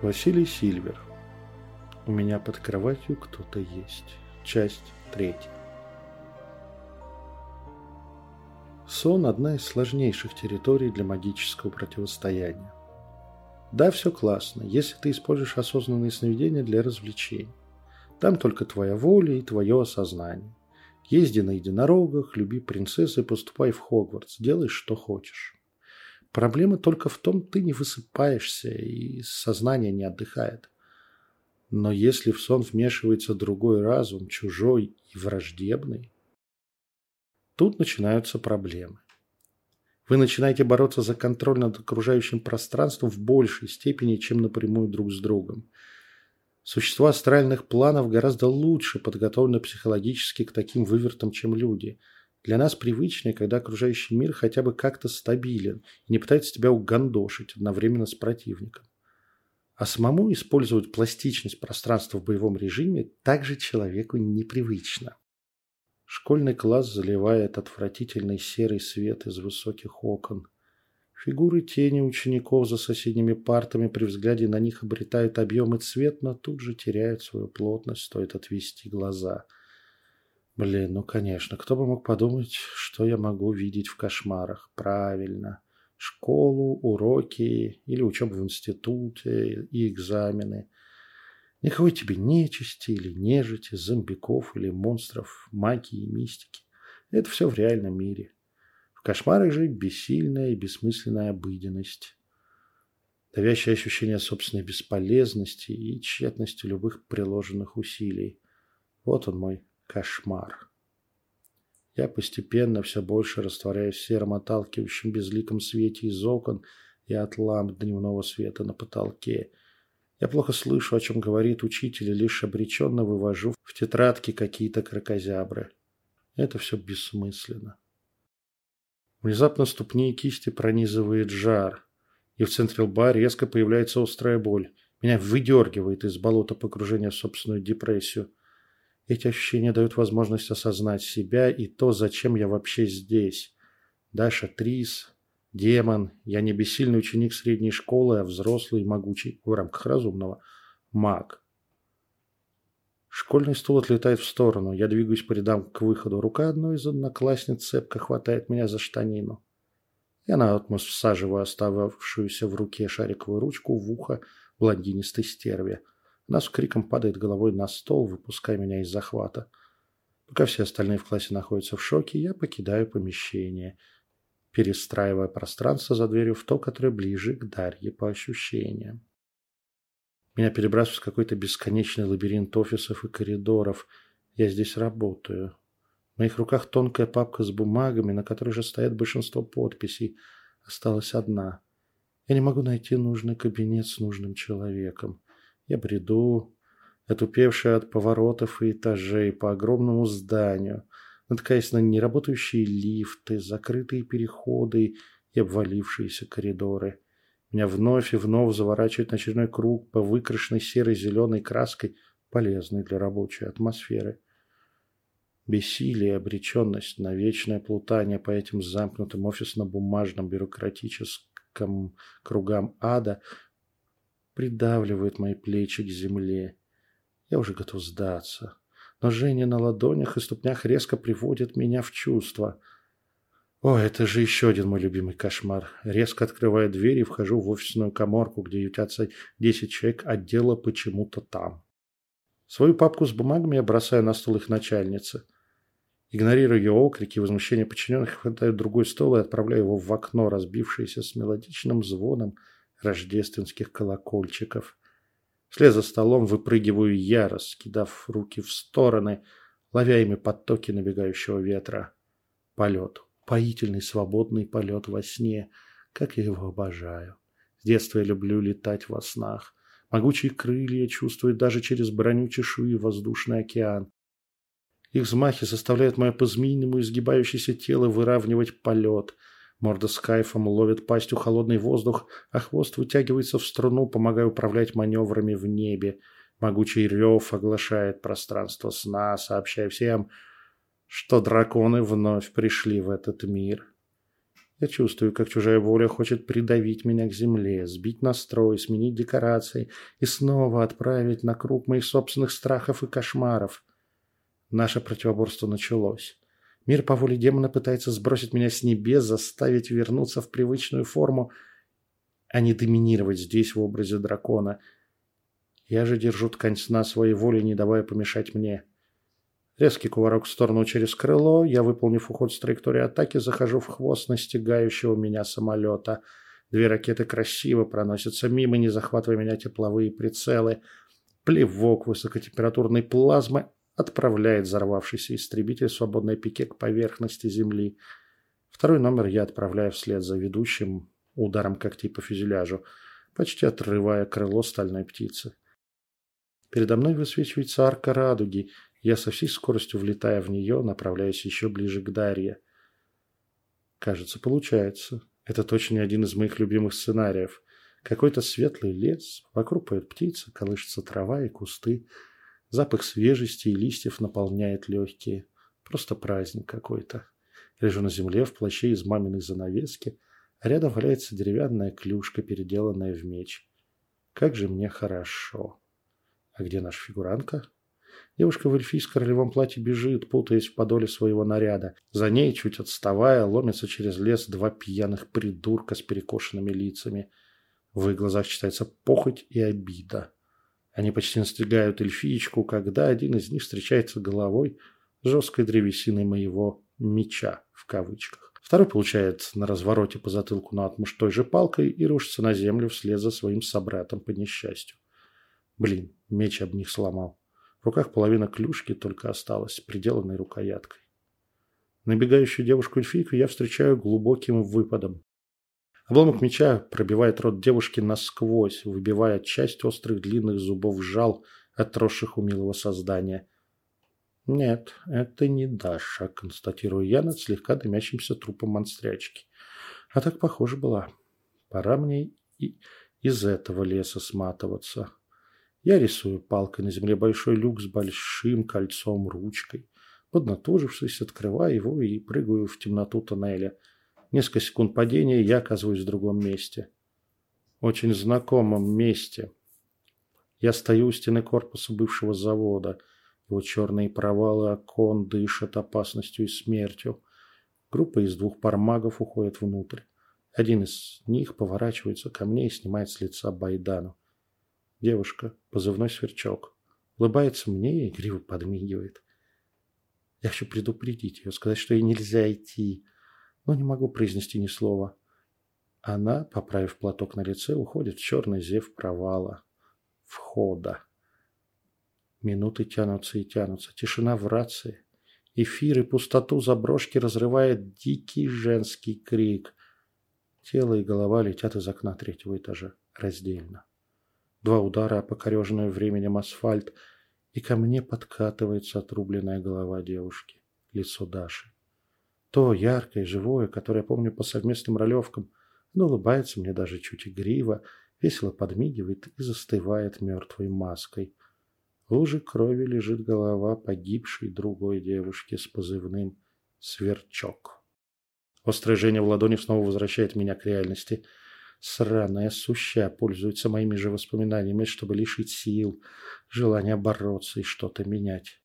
Василий Сильвер. У меня под кроватью кто-то есть. Часть третья. Сон – одна из сложнейших территорий для магического противостояния. Да, все классно, если ты используешь осознанные сновидения для развлечений. Там только твоя воля и твое осознание. Езди на единорогах, люби принцессы, поступай в Хогвартс, делай что хочешь. Проблема только в том, ты не высыпаешься и сознание не отдыхает. Но если в сон вмешивается другой разум, чужой и враждебный, тут начинаются проблемы. Вы начинаете бороться за контроль над окружающим пространством в большей степени, чем напрямую друг с другом. Существа астральных планов гораздо лучше подготовлены психологически к таким вывертам, чем люди – для нас привычнее, когда окружающий мир хотя бы как-то стабилен и не пытается тебя угандошить одновременно с противником. А самому использовать пластичность пространства в боевом режиме также человеку непривычно. Школьный класс заливает отвратительный серый свет из высоких окон. Фигуры тени учеников за соседними партами при взгляде на них обретают объем и цвет, но тут же теряют свою плотность, стоит отвести глаза – Блин, ну конечно, кто бы мог подумать, что я могу видеть в кошмарах. Правильно. Школу, уроки или учебу в институте и экзамены. Никакой тебе нечисти или нежити, зомбиков или монстров, магии и мистики. Это все в реальном мире. В кошмарах же бессильная и бессмысленная обыденность. Давящее ощущение собственной бесполезности и тщетности любых приложенных усилий. Вот он мой Кошмар. Я постепенно все больше растворяюсь в сером отталкивающем безликом свете из окон и от ламп дневного света на потолке. Я плохо слышу, о чем говорит учитель, и лишь обреченно вывожу в тетрадке какие-то кракозябры. Это все бессмысленно. Внезапно ступни и кисти пронизывает жар, и в центре лба резко появляется острая боль. Меня выдергивает из болота погружения в собственную депрессию. Эти ощущения дают возможность осознать себя и то, зачем я вообще здесь. Даша Трис, демон, я не бессильный ученик средней школы, а взрослый, могучий, в рамках разумного, маг. Школьный стул отлетает в сторону. Я двигаюсь по рядам к выходу. Рука одной из одноклассниц цепко хватает меня за штанину. Я наотмашь всаживаю остававшуюся в руке шариковую ручку в ухо блондинистой стерве. Она с криком падает головой на стол, выпуская меня из захвата. Пока все остальные в классе находятся в шоке, я покидаю помещение, перестраивая пространство за дверью в то, которое ближе к Дарье по ощущениям. Меня перебрасывают в какой-то бесконечный лабиринт офисов и коридоров. Я здесь работаю. В моих руках тонкая папка с бумагами, на которой же стоят большинство подписей. Осталась одна. Я не могу найти нужный кабинет с нужным человеком. Я бреду, отупевшая от поворотов и этажей по огромному зданию, натыкаясь на неработающие лифты, закрытые переходы и обвалившиеся коридоры. Меня вновь и вновь заворачивает на очередной круг по выкрашенной серой зеленой краской, полезной для рабочей атмосферы. Бессилие, обреченность на вечное плутание по этим замкнутым офисно-бумажным бюрократическим кругам ада придавливает мои плечи к земле. Я уже готов сдаться. Но Женя на ладонях и ступнях резко приводит меня в чувство. О, это же еще один мой любимый кошмар. Резко открываю дверь и вхожу в офисную коморку, где ютятся 10 человек, а дело почему-то там. Свою папку с бумагами я бросаю на стол их начальницы. Игнорируя ее окрики и возмущения подчиненных, хватаю другой стол и отправляю его в окно, разбившееся с мелодичным звоном – рождественских колокольчиков. Вслед за столом выпрыгиваю я, раскидав руки в стороны, ловя ими потоки набегающего ветра. Полет. Поительный свободный полет во сне. Как я его обожаю. С детства я люблю летать во снах. Могучие крылья чувствуют даже через броню чешуи воздушный океан. Их взмахи заставляют мое по-змеиному изгибающееся тело выравнивать полет – Морда с кайфом ловит пастью холодный воздух, а хвост вытягивается в струну, помогая управлять маневрами в небе. Могучий рев оглашает пространство сна, сообщая всем, что драконы вновь пришли в этот мир. Я чувствую, как чужая воля хочет придавить меня к земле, сбить настрой, сменить декорации и снова отправить на круг моих собственных страхов и кошмаров. Наше противоборство началось. Мир по воле демона пытается сбросить меня с небес, заставить вернуться в привычную форму, а не доминировать здесь в образе дракона. Я же держу ткань сна своей воли, не давая помешать мне. Резкий кувырок в сторону через крыло. Я, выполнив уход с траектории атаки, захожу в хвост настигающего меня самолета. Две ракеты красиво проносятся мимо, не захватывая меня тепловые прицелы. Плевок высокотемпературной плазмы отправляет взорвавшийся истребитель в свободное пике к поверхности Земли. Второй номер я отправляю вслед за ведущим ударом когтей по фюзеляжу, почти отрывая крыло стальной птицы. Передо мной высвечивается арка радуги – я со всей скоростью влетая в нее, направляюсь еще ближе к Дарье. Кажется, получается. Это точно один из моих любимых сценариев. Какой-то светлый лес, вокруг поют птицы, колышется трава и кусты. Запах свежести и листьев наполняет легкие. Просто праздник какой-то. Лежу на земле в плаще из маминой занавески, а рядом валяется деревянная клюшка, переделанная в меч. Как же мне хорошо. А где наша фигуранка? Девушка в эльфийско-ролевом платье бежит, путаясь в подоле своего наряда. За ней, чуть отставая, ломятся через лес два пьяных придурка с перекошенными лицами. В их глазах читается похоть и обида. Они почти настигают эльфиечку, когда один из них встречается головой жесткой древесиной моего «меча» в кавычках. Второй получает на развороте по затылку наотмашь той же палкой и рушится на землю вслед за своим собратом по несчастью. Блин, меч об них сломал. В руках половина клюшки только осталась, приделанной рукояткой. Набегающую девушку-эльфийку я встречаю глубоким выпадом. Обломок меча пробивает рот девушки насквозь, выбивая часть острых длинных зубов жал, отросших у милого создания. «Нет, это не Даша», — констатирую я над слегка дымящимся трупом монстрячки. А так похоже была. Пора мне и из этого леса сматываться. Я рисую палкой на земле большой люк с большим кольцом ручкой. Поднатужившись, открываю его и прыгаю в темноту тоннеля. Несколько секунд падения, я оказываюсь в другом месте. Очень знакомом месте. Я стою у стены корпуса бывшего завода. Его черные провалы окон дышат опасностью и смертью. Группа из двух пар магов уходит внутрь. Один из них поворачивается ко мне и снимает с лица Байдану. Девушка, позывной сверчок. Улыбается мне и игриво подмигивает. Я хочу предупредить ее, сказать, что ей нельзя идти, но не могу произнести ни слова. Она, поправив платок на лице, уходит в черный зев провала. Входа. Минуты тянутся и тянутся. Тишина в рации. Эфир и пустоту заброшки разрывает дикий женский крик. Тело и голова летят из окна третьего этажа. Раздельно. Два удара о покореженную временем асфальт, и ко мне подкатывается отрубленная голова девушки, лицо Даши. То яркое, живое, которое я помню по совместным ролевкам, оно улыбается мне даже чуть игриво, весело подмигивает и застывает мертвой маской. В луже крови лежит голова погибшей другой девушки с позывным «Сверчок». Острое жжение в ладони снова возвращает меня к реальности – Сраная суща пользуется моими же воспоминаниями, чтобы лишить сил, желания бороться и что-то менять.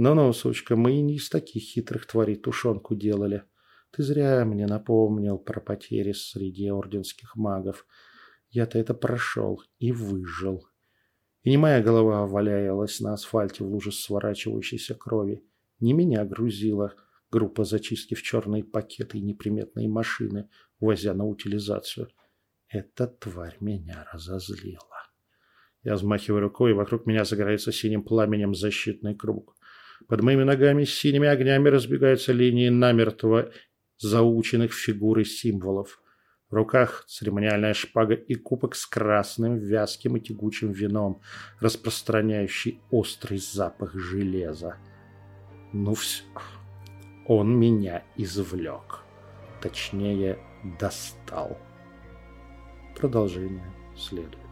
Ну-ну, сучка, мы и не из таких хитрых тварей тушенку делали. Ты зря мне напомнил про потери среди орденских магов. Я-то это прошел и выжил. И не моя голова валялась на асфальте в луже сворачивающейся крови. Не меня грузила группа зачистки в черные пакеты и неприметные машины, увозя на утилизацию. Эта тварь меня разозлила. Я взмахиваю рукой, и вокруг меня загорается синим пламенем защитный круг. Под моими ногами с синими огнями разбегаются линии намертво заученных фигур и символов. В руках церемониальная шпага и кубок с красным, вязким и тягучим вином, распространяющий острый запах железа. Ну все, он меня извлек. Точнее, достал. Продолжение следует.